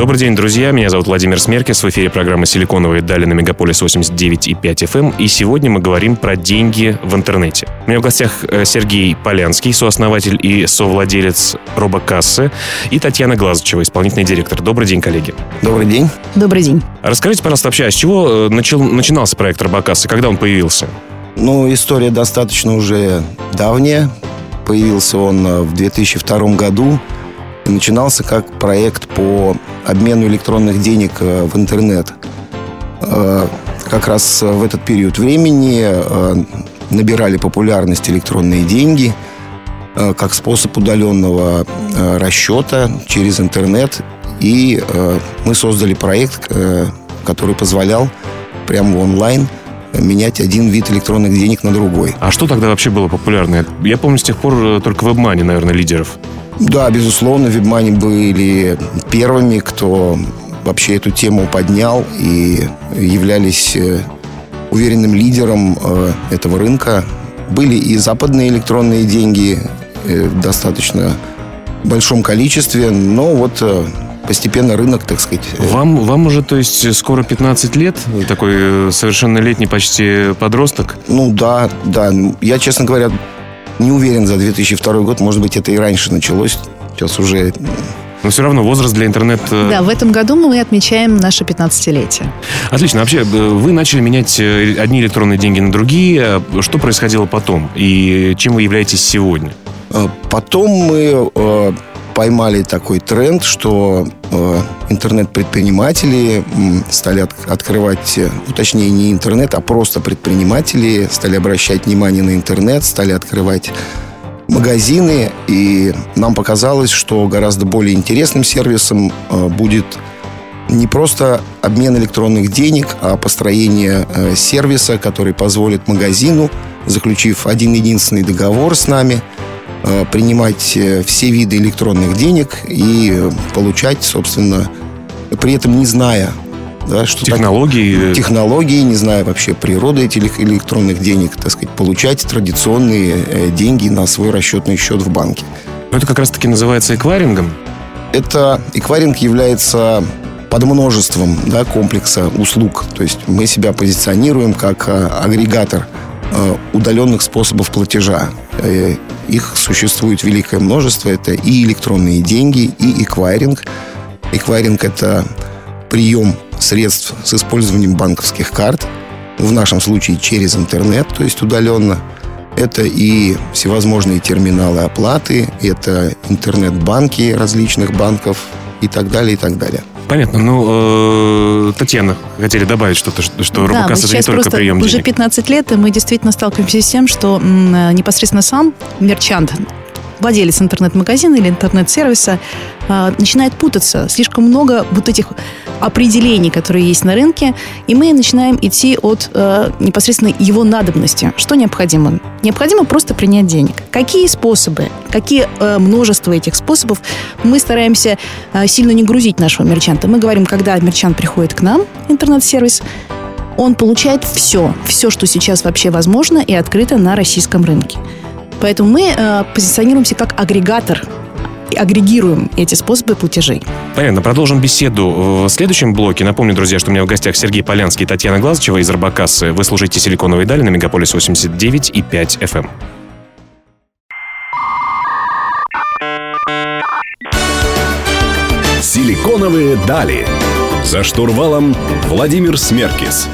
Добрый день, друзья. Меня зовут Владимир Смеркис. В эфире программа «Силиконовые дали» на Мегаполис 89,5 FM. И сегодня мы говорим про деньги в интернете. У меня в гостях э, Сергей Полянский, сооснователь и совладелец робокассы, и Татьяна Глазычева, исполнительный директор. Добрый день, коллеги. Добрый день. Добрый день. Расскажите, пожалуйста, вообще, а с чего э, начал, начинался проект робокассы? Когда он появился? Ну, история достаточно уже давняя. Появился он э, в 2002 году начинался как проект по обмену электронных денег э, в интернет. Э, как раз в этот период времени э, набирали популярность электронные деньги как способ удаленного расчета через интернет. И мы создали проект, который позволял прямо онлайн менять один вид электронных денег на другой. А что тогда вообще было популярно? Я помню с тех пор только WebMoney, наверное, лидеров. Да, безусловно, Вебмани были первыми, кто вообще эту тему поднял и являлись э, уверенным лидером э, этого рынка. Были и западные электронные деньги э, в достаточно большом количестве, но вот постепенно рынок, так сказать. Вам, вам уже, то есть, скоро 15 лет? Такой совершеннолетний почти подросток? Ну да, да. Я, честно говоря, не уверен за 2002 год, может быть, это и раньше началось. Сейчас уже но все равно возраст для интернета... Да, в этом году мы отмечаем наше 15-летие. Отлично. Вообще, э, вы начали менять э, одни электронные деньги на другие. Что происходило потом? И чем вы являетесь сегодня? Э, потом мы поймали такой тренд, что э, интернет-предприниматели стали от, открывать, ну, точнее, не интернет, а просто предприниматели стали обращать внимание на интернет, стали открывать магазины, и нам показалось, что гораздо более интересным сервисом э, будет не просто обмен электронных денег, а построение э, сервиса, который позволит магазину, заключив один единственный договор с нами, Э, принимать э, все виды электронных денег и э, получать, собственно, при этом не зная, да, что технологии, так, технологии, не зная вообще природы этих электронных денег, так сказать, получать традиционные деньги на свой расчетный счет в банке. Но это как раз-таки называется эквайрингом? Это эквайринг является под множеством да, комплекса услуг. То есть мы себя позиционируем как агрегатор удаленных способов платежа. Их существует великое множество. Это и электронные деньги, и эквайринг. Эквайринг – это прием средств с использованием банковских карт. В нашем случае через интернет, то есть удаленно. Это и всевозможные терминалы оплаты, это интернет-банки различных банков и так далее, и так далее. Понятно. Ну, э, Татьяна, хотели добавить что-то, что, что да, робокасса это не только прием денег. Уже 15 лет, и мы действительно сталкиваемся с тем, что непосредственно сам мерчант владелец интернет-магазина или интернет-сервиса э, начинает путаться. Слишком много вот этих определений, которые есть на рынке, и мы начинаем идти от э, непосредственно его надобности. Что необходимо? Необходимо просто принять денег. Какие способы, какие э, множество этих способов мы стараемся э, сильно не грузить нашего мерчанта. Мы говорим, когда мерчант приходит к нам, интернет-сервис, он получает все, все, что сейчас вообще возможно и открыто на российском рынке. Поэтому мы э, позиционируемся как агрегатор агрегируем эти способы платежей. Понятно. Продолжим беседу в следующем блоке. Напомню, друзья, что у меня в гостях Сергей Полянский и Татьяна Глазычева из Арбакассы. Вы служите «Силиконовой дали» на Мегаполис 89 и 5 FM. «Силиконовые дали». За штурвалом Владимир Смеркис.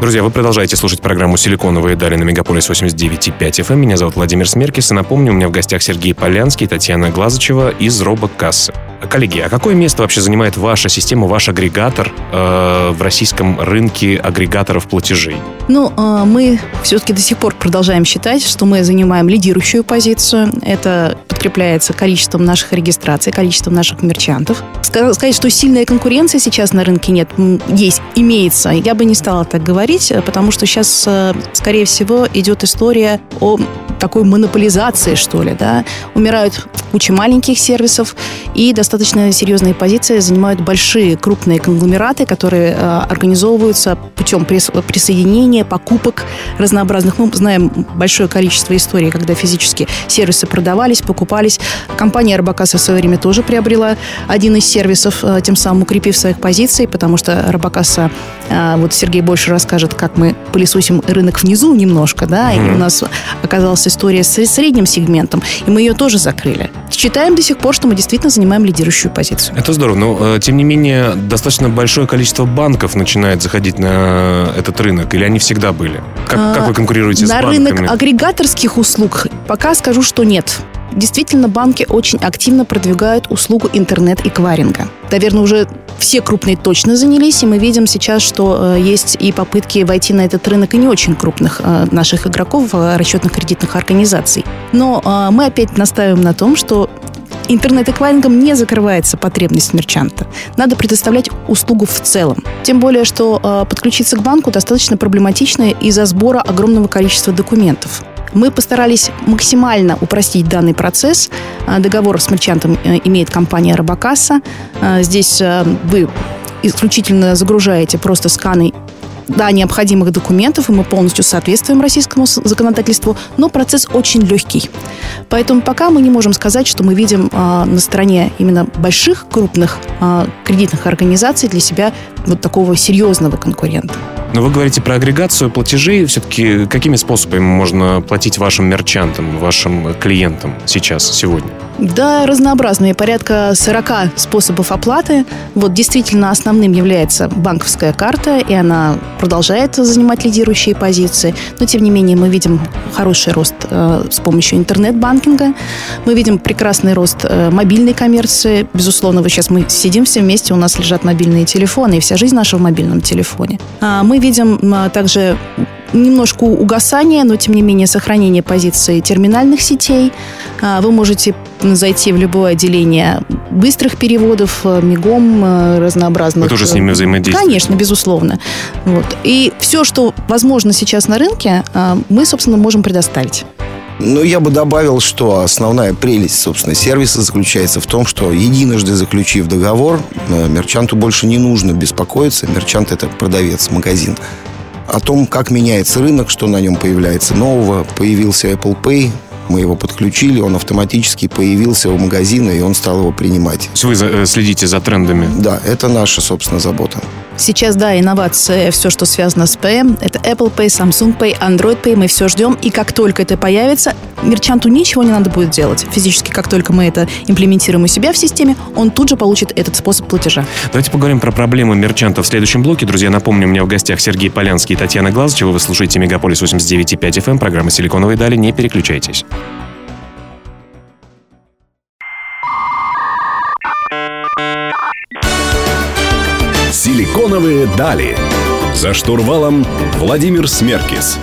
Друзья, вы продолжаете слушать программу «Силиконовые дали» на Мегаполис 89.5 FM. Меня зовут Владимир Смеркис. И напомню, у меня в гостях Сергей Полянский Татьяна Глазычева из Робокассы. Коллеги, а какое место вообще занимает ваша система, ваш агрегатор э, в российском рынке агрегаторов платежей? Ну, э, мы все-таки до сих пор продолжаем считать, что мы занимаем лидирующую позицию. Это подкрепляется количеством наших регистраций, количеством наших мерчантов. Сказать, что сильная конкуренция сейчас на рынке нет, есть, имеется. Я бы не стала так говорить, потому что сейчас, э, скорее всего, идет история о такой монополизации, что ли, да. Умирают куча маленьких сервисов, и достаточно серьезные позиции занимают большие крупные конгломераты, которые э, организовываются путем присоединения, покупок разнообразных. Мы знаем большое количество историй, когда физически сервисы продавались, покупались. Компания Робокаса в свое время тоже приобрела один из сервисов, э, тем самым укрепив своих позиций, потому что Робокаса, э, вот Сергей больше расскажет, как мы пылесосим рынок внизу немножко, да, и у нас оказалась история с средним сегментом, и мы ее тоже закрыли. Считаем до сих пор, что мы действительно занимаем лидирующую позицию. Это здорово, но э, тем не менее достаточно большое количество банков начинает заходить на этот рынок, или они всегда были? Как, а, как вы конкурируете на с банками? На рынок агрегаторских услуг пока скажу, что нет. Действительно, банки очень активно продвигают услугу интернет-эквайринга. Наверное, уже все крупные точно занялись, и мы видим сейчас, что э, есть и попытки войти на этот рынок и не очень крупных э, наших игроков, э, расчетных кредитных организаций. Но э, мы опять настаиваем на том, что интернет-эквайрингом не закрывается потребность мерчанта. Надо предоставлять услугу в целом. Тем более, что подключиться к банку достаточно проблематично из-за сбора огромного количества документов. Мы постарались максимально упростить данный процесс. А, договор с мерчантом э, имеет компания Робокасса. А, здесь э, вы исключительно загружаете просто сканы да, необходимых документов, и мы полностью соответствуем российскому законодательству, но процесс очень легкий. Поэтому пока мы не можем сказать, что мы видим э, на стороне именно больших, крупных э, кредитных организаций для себя вот такого серьезного конкурента. Но вы говорите про агрегацию платежей. Все-таки какими способами можно платить вашим мерчантам, вашим клиентам сейчас, сегодня? Да, разнообразные. Порядка 40 способов оплаты. Вот действительно основным является банковская карта, и она продолжает занимать лидирующие позиции. Но, тем не менее, мы видим хороший рост э, с помощью интернет-банкинга. Мы видим прекрасный рост э, мобильной коммерции. Безусловно, вот сейчас мы сидим все вместе, у нас лежат мобильные телефоны, и вся жизнь наша в мобильном телефоне. А мы видим а, также немножко угасание, но тем не менее сохранение позиции терминальных сетей. А, вы можете зайти в любое отделение быстрых переводов, э, мигом, э, разнообразных. Вы тоже с ними взаимодействуете? Конечно, безусловно. Вот. И все, что возможно сейчас на рынке, а, мы, собственно, можем предоставить. Ну, я бы добавил, что основная прелесть, собственно, сервиса заключается в том, что единожды заключив договор, э, мерчанту больше не нужно беспокоиться. Мерчант – это продавец, магазин о том, как меняется рынок, что на нем появляется нового. Появился Apple Pay, мы его подключили, он автоматически появился у магазина, и он стал его принимать. То есть вы э, следите за трендами? Да, это наша, собственно, забота. Сейчас, да, инновация, все, что связано с Pay, это Apple Pay, Samsung Pay, Android Pay, мы все ждем, и как только это появится, мерчанту ничего не надо будет делать. Физически, как только мы это имплементируем у себя в системе, он тут же получит этот способ платежа. Давайте поговорим про проблемы мерчантов в следующем блоке. Друзья, напомню, у меня в гостях Сергей Полянский и Татьяна Глазычева. Вы слушаете Мегаполис 89.5 FM, эм, программа «Силиконовые дали». Не переключайтесь. «Силиконовые дали». За штурвалом Владимир Смеркис.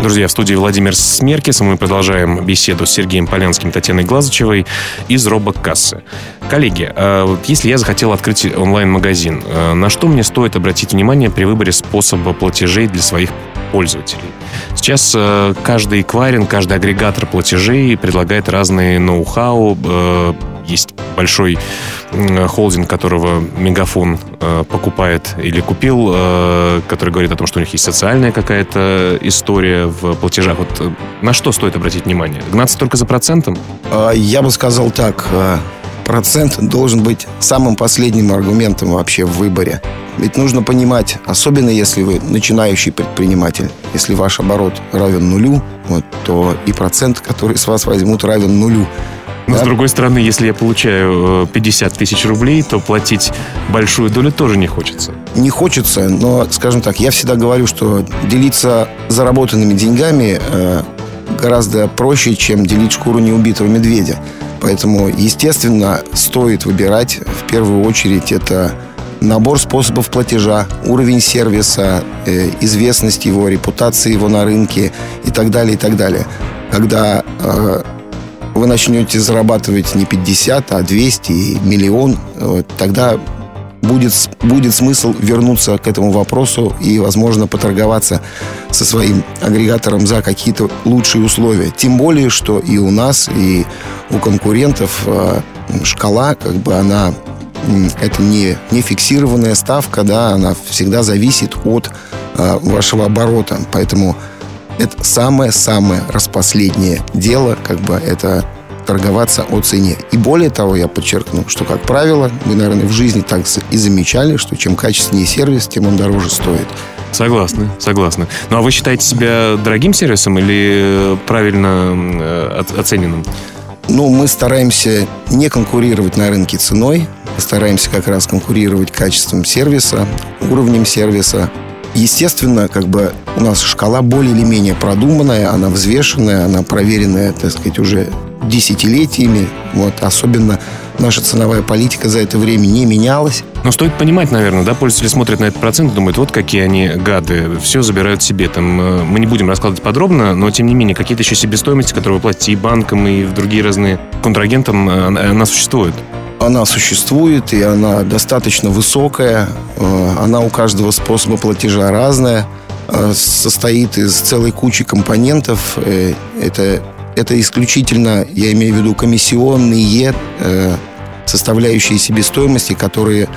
Друзья, в студии Владимир Смеркис. Мы продолжаем беседу с Сергеем Полянским Татьяной Глазычевой из Робокассы. Коллеги, а если я захотел открыть онлайн-магазин, а на что мне стоит обратить внимание при выборе способа платежей для своих пользователей? Сейчас а, каждый эквайринг, каждый агрегатор платежей предлагает разные ноу-хау, есть большой холдинг, которого Мегафон э, покупает или купил, э, который говорит о том, что у них есть социальная какая-то история в платежах. Вот э, на что стоит обратить внимание? Гнаться только за процентом? А, я бы сказал так. Процент должен быть самым последним аргументом вообще в выборе. Ведь нужно понимать, особенно если вы начинающий предприниматель, если ваш оборот равен нулю, вот, то и процент, который с вас возьмут, равен нулю. Но, да? с другой стороны, если я получаю 50 э, тысяч рублей, то платить большую долю тоже не хочется. Не хочется, но, скажем так, я всегда говорю, что делиться заработанными деньгами э, гораздо проще, чем делить шкуру неубитого медведя. Поэтому, естественно, стоит выбирать в первую очередь это набор способов платежа, уровень сервиса, э, известность его, репутация его на рынке и так далее, и так далее. Когда вы начнете зарабатывать не 50, а 200 и миллион, тогда будет, будет смысл вернуться к этому вопросу и, возможно, поторговаться со своим агрегатором за какие-то лучшие условия. Тем более, что и у нас, и у конкурентов э, шкала, как бы она это не, не фиксированная ставка, да, она всегда зависит от э, вашего оборота. Поэтому это самое-самое распоследнее дело, как бы это торговаться о цене. И более того, я подчеркну, что, как правило, вы, наверное, в жизни так и замечали, что чем качественнее сервис, тем он дороже стоит. Согласны, согласны. Ну а вы считаете себя дорогим сервисом или правильно э, оцененным? Ну, мы стараемся не конкурировать на рынке ценой, мы стараемся как раз конкурировать качеством сервиса, уровнем сервиса. Естественно, как бы у нас шкала более или менее продуманная, она взвешенная, она проверенная, так сказать, уже десятилетиями. Вот, особенно наша ценовая политика за это время не менялась. Но стоит понимать, наверное, да, пользователи смотрят на этот процент и думают, вот какие они гады, все забирают себе. Там, э, мы не будем раскладывать подробно, но тем не менее, какие-то еще себестоимости, которые вы платите и банкам, и в другие разные контрагентам, э, она существует она существует, и она достаточно высокая. Э, она у каждого способа платежа разная. Состоит из целой кучи компонентов. Это это исключительно, я имею в виду, комиссионные э, составляющие себестоимости, которые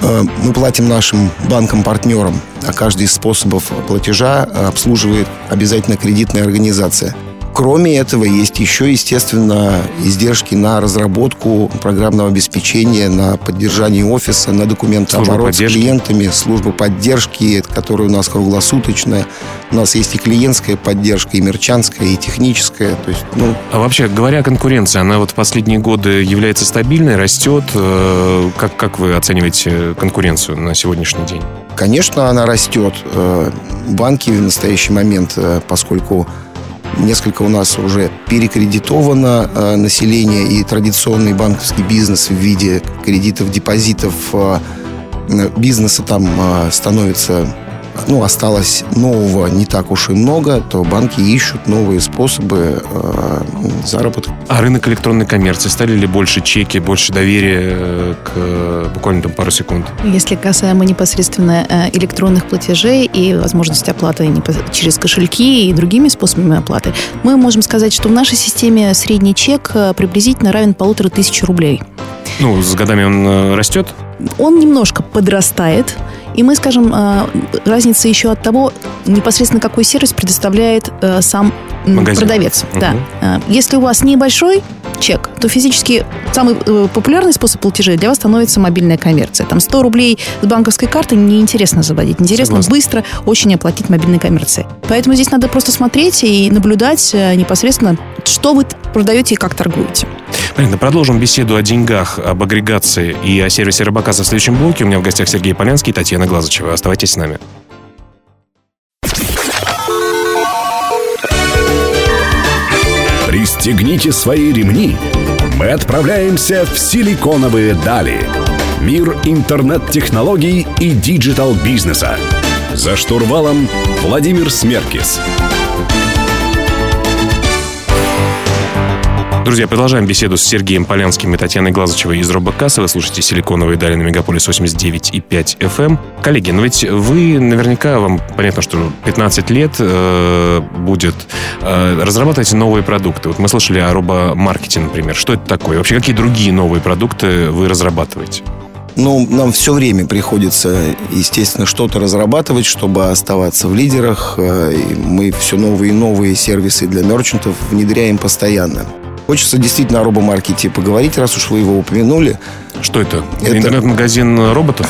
э, мы платим нашим банкам-партнерам, а каждый из способов платежа обслуживает обязательно кредитная организация. Кроме этого, есть еще, естественно, издержки на разработку программного обеспечения, на поддержание офиса, на документооборот с клиентами, служба поддержки, которая у нас круглосуточная. У нас есть и клиентская поддержка, и мерчанская, и техническая. То есть, ну... А вообще, говоря о конкуренции, она вот в последние годы является стабильной, растет. Э, как, как вы оцениваете конкуренцию на сегодняшний день? Конечно, она растет. Э, банки в настоящий момент, э, поскольку Несколько у нас уже перекредитовано э, население и традиционный банковский бизнес в виде кредитов, депозитов э, бизнеса там э, становится ну, осталось нового не так уж и много, то банки ищут новые способы э, заработка. А рынок электронной коммерции стали ли больше чеки, больше доверия э, к э, буквально там пару секунд? Если касаемо непосредственно э, электронных платежей и возможности оплаты через кошельки и другими способами оплаты, мы можем сказать, что в нашей системе средний чек приблизительно равен полутора тысяч рублей. Ну, с годами он растет? Он немножко подрастает. И мы скажем, э, разница еще от того, непосредственно какой сервис предоставляет э, сам Магазин. продавец. Угу. Да. Э, если у вас небольшой чек, то физически самый популярный способ платежей для вас становится мобильная коммерция. Там 100 рублей с банковской карты неинтересно заводить. Интересно Согласна. быстро очень оплатить мобильной коммерцией. Поэтому здесь надо просто смотреть и наблюдать непосредственно, что вы продаете и как торгуете. Понятно. Продолжим беседу о деньгах, об агрегации и о сервисе Рыбака в следующем блоке. У меня в гостях Сергей Полянский и Татьяна Глазычева. Оставайтесь с нами. Пристегните свои ремни. Мы отправляемся в силиконовые дали. Мир интернет-технологий и digital -бизнеса. За штурвалом Владимир Смеркис. Друзья, продолжаем беседу с Сергеем Полянским и Татьяной Глазачевой из Робокасса. Вы слушаете «Силиконовые дали» на Мегаполис 89,5 FM. Эм. Коллеги, ну ведь вы наверняка, вам понятно, что 15 лет э, будет, э, разрабатываете новые продукты. Вот мы слышали о робомаркете, например. Что это такое? Вообще, какие другие новые продукты вы разрабатываете? Ну, нам все время приходится, естественно, что-то разрабатывать, чтобы оставаться в лидерах. Э, и мы все новые и новые сервисы для мерчантов внедряем постоянно. Хочется действительно о робомаркете поговорить, раз уж вы его упомянули. Что это? это... Интернет-магазин роботов?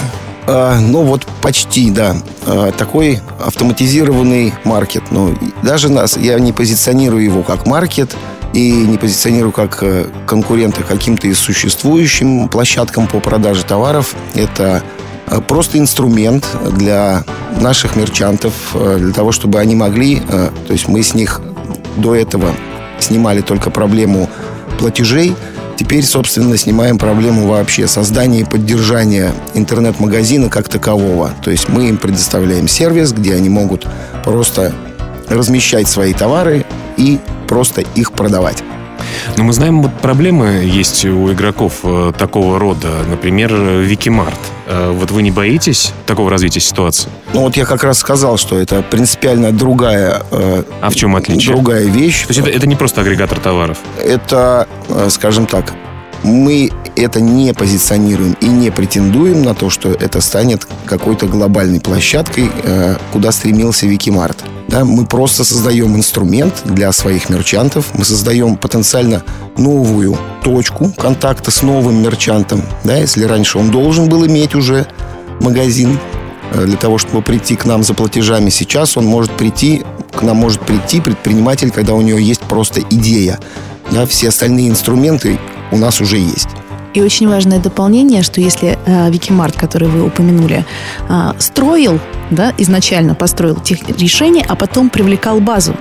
А, ну вот почти, да. А, такой автоматизированный маркет. Но даже нас, я не позиционирую его как маркет и не позиционирую как э, конкурента каким-то из существующим площадкам по продаже товаров. Это э, просто инструмент для наших мерчантов, э, для того, чтобы они могли, то есть мы с них до этого снимали только проблему платежей, теперь, собственно, снимаем проблему вообще создания и поддержания интернет-магазина как такового. То есть мы им предоставляем сервис, где они могут просто размещать свои товары и просто их продавать. Но мы знаем, вот проблемы есть у игроков э, такого рода. Например, Викимарт. Э, вот вы не боитесь такого развития ситуации? Ну вот я как раз сказал, что это принципиально другая... Э, а в чем отличие? Другая вещь. То есть это, это не просто агрегатор товаров? Это, э, скажем так, мы это не позиционируем и не претендуем на то, что это станет какой-то глобальной площадкой, э, куда стремился Викимарт. Да, мы просто создаем инструмент для своих мерчантов, мы создаем потенциально новую точку контакта с новым мерчантом. Да, если раньше он должен был иметь уже магазин э, для того, чтобы прийти к нам за платежами, сейчас он может прийти, к нам может прийти предприниматель, когда у него есть просто идея. Да, все остальные инструменты у нас уже есть. И очень важное дополнение, что если э, Викимарт, который вы упомянули, э, строил, да, изначально построил тех решения, а потом привлекал базу,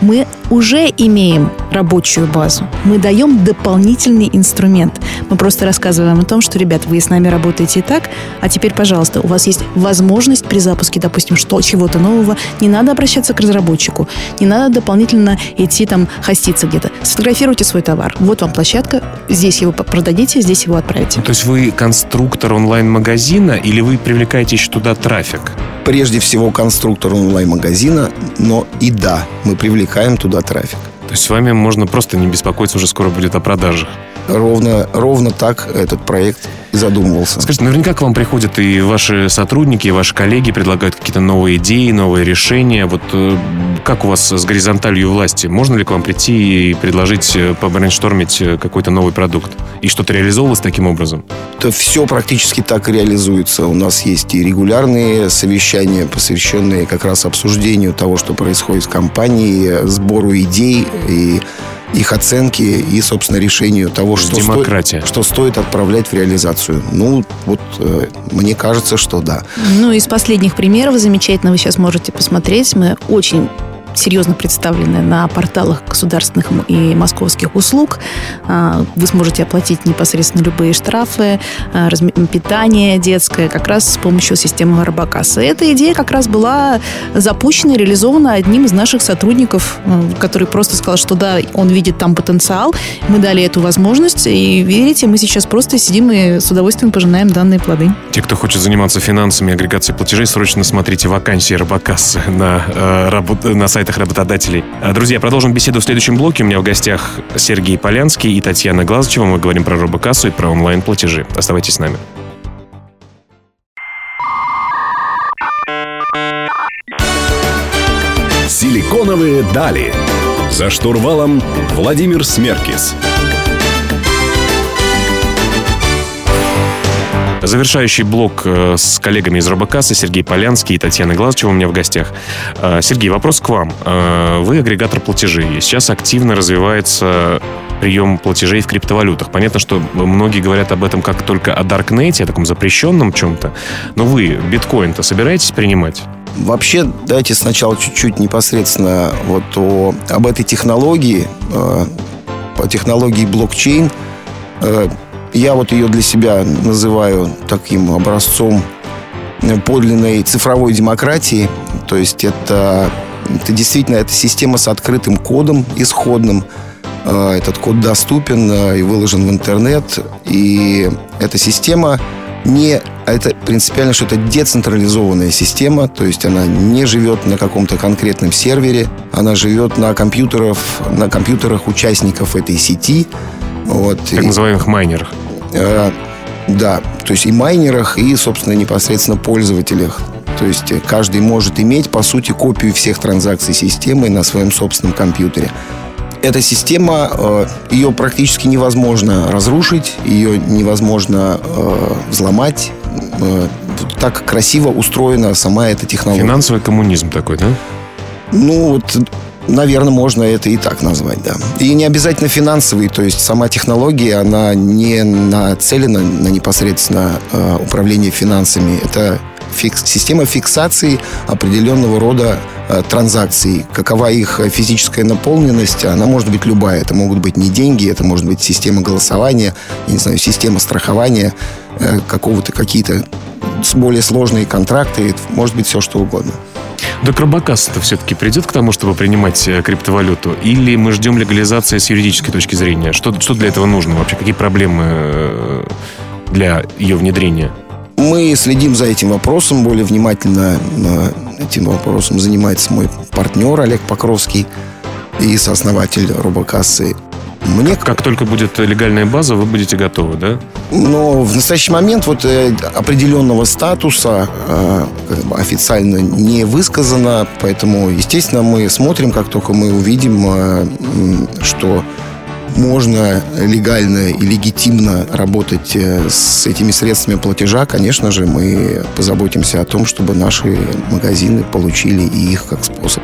мы уже имеем рабочую базу. Мы даем дополнительный инструмент. Мы просто рассказываем о том, что, ребят, вы с нами работаете и так, а теперь, пожалуйста, у вас есть возможность при запуске, допустим, что, чего-то нового. Не надо обращаться к разработчику, не надо дополнительно идти там хоститься где-то. Сфотографируйте свой товар. Вот вам площадка, здесь его продадите, здесь его отправите. То есть вы конструктор онлайн-магазина или вы привлекаете еще туда трафик? Прежде всего конструктор онлайн-магазина, но и да, мы привлекаем туда трафик. То есть с вами можно просто не беспокоиться, уже скоро будет о продажах. Ровно, ровно так этот проект задумывался. Скажите, наверняка к вам приходят и ваши сотрудники, и ваши коллеги предлагают какие-то новые идеи, новые решения. Вот э, как у вас с горизонталью власти? Можно ли к вам прийти и предложить э, побрейнштормить э, какой-то новый продукт? И что-то реализовывалось таким образом? Это все практически так реализуется. У нас есть и регулярные совещания, посвященные как раз обсуждению того, что происходит в компании, сбору идей и их оценки и, собственно, решению того, что, Демократия. Стоит, что стоит отправлять в реализацию. Ну, вот э, мне кажется, что да. Ну, из последних примеров замечательно вы сейчас можете посмотреть. Мы очень серьезно представлены на порталах государственных и московских услуг. А, вы сможете оплатить непосредственно любые штрафы, а, питание детское, как раз с помощью системы Арбакаса. Эта идея как раз была запущена реализована одним из наших сотрудников, который просто сказал, что да, он видит там потенциал. Мы дали эту возможность, и верите, мы сейчас просто сидим и с удовольствием пожинаем данные плоды. Те, кто хочет заниматься финансами агрегацией платежей, срочно смотрите вакансии Арбакаса на, э, на сайте сайтах работодателей. А, друзья, продолжим беседу в следующем блоке. У меня в гостях Сергей Полянский и Татьяна Глазычева. Мы говорим про робокассу и про онлайн-платежи. Оставайтесь с нами. Силиконовые дали. За штурвалом Владимир Смеркис. Завершающий блок э, с коллегами из Робокасса Сергей Полянский и Татьяна Глазчева у меня в гостях. Э, Сергей, вопрос к вам. Э, вы агрегатор платежей. Сейчас активно развивается прием платежей в криптовалютах. Понятно, что многие говорят об этом как только о Даркнете, о таком запрещенном чем-то. Но вы биткоин-то собираетесь принимать? Вообще, давайте сначала чуть-чуть непосредственно вот о, об этой технологии, э, по технологии блокчейн. Э, я вот ее для себя называю таким образцом подлинной цифровой демократии. То есть это, это действительно это система с открытым кодом исходным. А, этот код доступен а, и выложен в интернет. И эта система не... Это принципиально, что это децентрализованная система, то есть она не живет на каком-то конкретном сервере, она живет на, компьютерах, на компьютерах участников этой сети. Вот. Так называемых майнерах. Э, да, то есть и майнерах, и, собственно, непосредственно пользователях. То есть каждый может иметь, по сути, копию всех транзакций системы на своем собственном компьютере. Эта система, э, ее практически невозможно разрушить, ее невозможно э, взломать. Так красиво устроена сама эта технология. Финансовый коммунизм такой, да? Ну, вот Наверное, можно это и так назвать, да. И не обязательно финансовый, то есть сама технология, она не нацелена на непосредственно э, управление финансами. Это фикс, система фиксации определенного рода э, транзакций. Какова их физическая наполненность, она может быть любая. Это могут быть не деньги, это может быть система голосования, я не знаю, система страхования, э, какого-то какие-то более сложные контракты, может быть все что угодно. Так Робокас-то все-таки придет к тому, чтобы принимать э, криптовалюту? Или мы ждем легализации с юридической точки зрения? Что, что для этого нужно вообще? Какие проблемы э, для ее внедрения? Мы следим за этим вопросом более внимательно. Этим вопросом занимается мой партнер Олег Покровский и сооснователь робокассы мне... Как только будет легальная база, вы будете готовы, да? Но в настоящий момент вот э, определенного статуса э, официально не высказано, поэтому, естественно, мы смотрим, как только мы увидим, э, что можно легально и легитимно работать с этими средствами платежа, конечно же, мы позаботимся о том, чтобы наши магазины получили их как способ.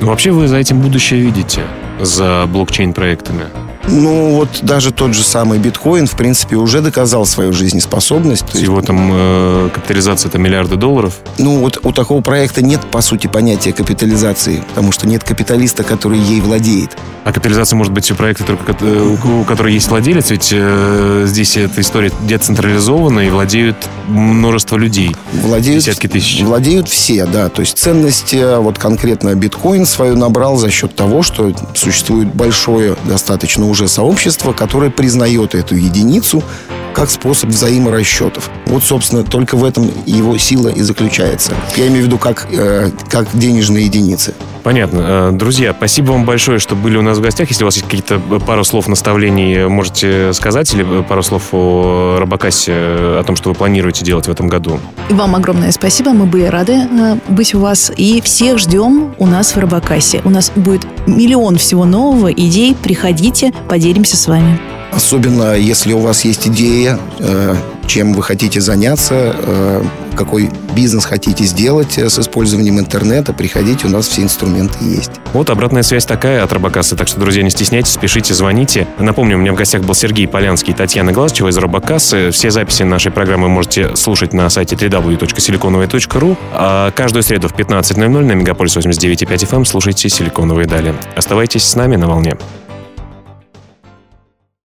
Ну, вообще вы за этим будущее видите, за блокчейн-проектами? Ну, вот даже тот же самый биткоин, в принципе, уже доказал свою жизнеспособность. Его там э, капитализация это миллиарды долларов? Ну, вот у такого проекта нет, по сути, понятия капитализации, потому что нет капиталиста, который ей владеет. А капитализация может быть у проекта, только э, у которого есть владелец, ведь э, здесь эта история децентрализована и владеют множество людей. Владеют, десятки тысяч. Владеют все, да. То есть ценность, э, вот конкретно биткоин свою набрал за счет того, что существует большое достаточно уже уже сообщество, которое признает эту единицу как способ взаиморасчетов. Вот, собственно, только в этом его сила и заключается. Я имею в виду как, э, как денежные единицы. Понятно. Э, друзья, спасибо вам большое, что были у нас в гостях. Если у вас есть какие-то э, пару слов наставлений, можете сказать, или пару слов о Робокассе, о том, что вы планируете делать в этом году. И вам огромное спасибо. Мы были рады быть у вас. И всех ждем у нас в Робокассе. У нас будет миллион всего нового, идей. Приходите, поделимся с вами. Особенно, если у вас есть идея, э, чем вы хотите заняться, э, какой бизнес хотите сделать э, с использованием интернета, приходите, у нас все инструменты есть. Вот обратная связь такая от Робокассы, так что, друзья, не стесняйтесь, пишите, звоните. Напомню, у меня в гостях был Сергей Полянский и Татьяна Глазчева из Робокассы. Все записи нашей программы можете слушать на сайте www.siliconovая.ru. А каждую среду в 15.00 на Мегаполис 89.5 FM слушайте «Силиконовые дали». Оставайтесь с нами на волне.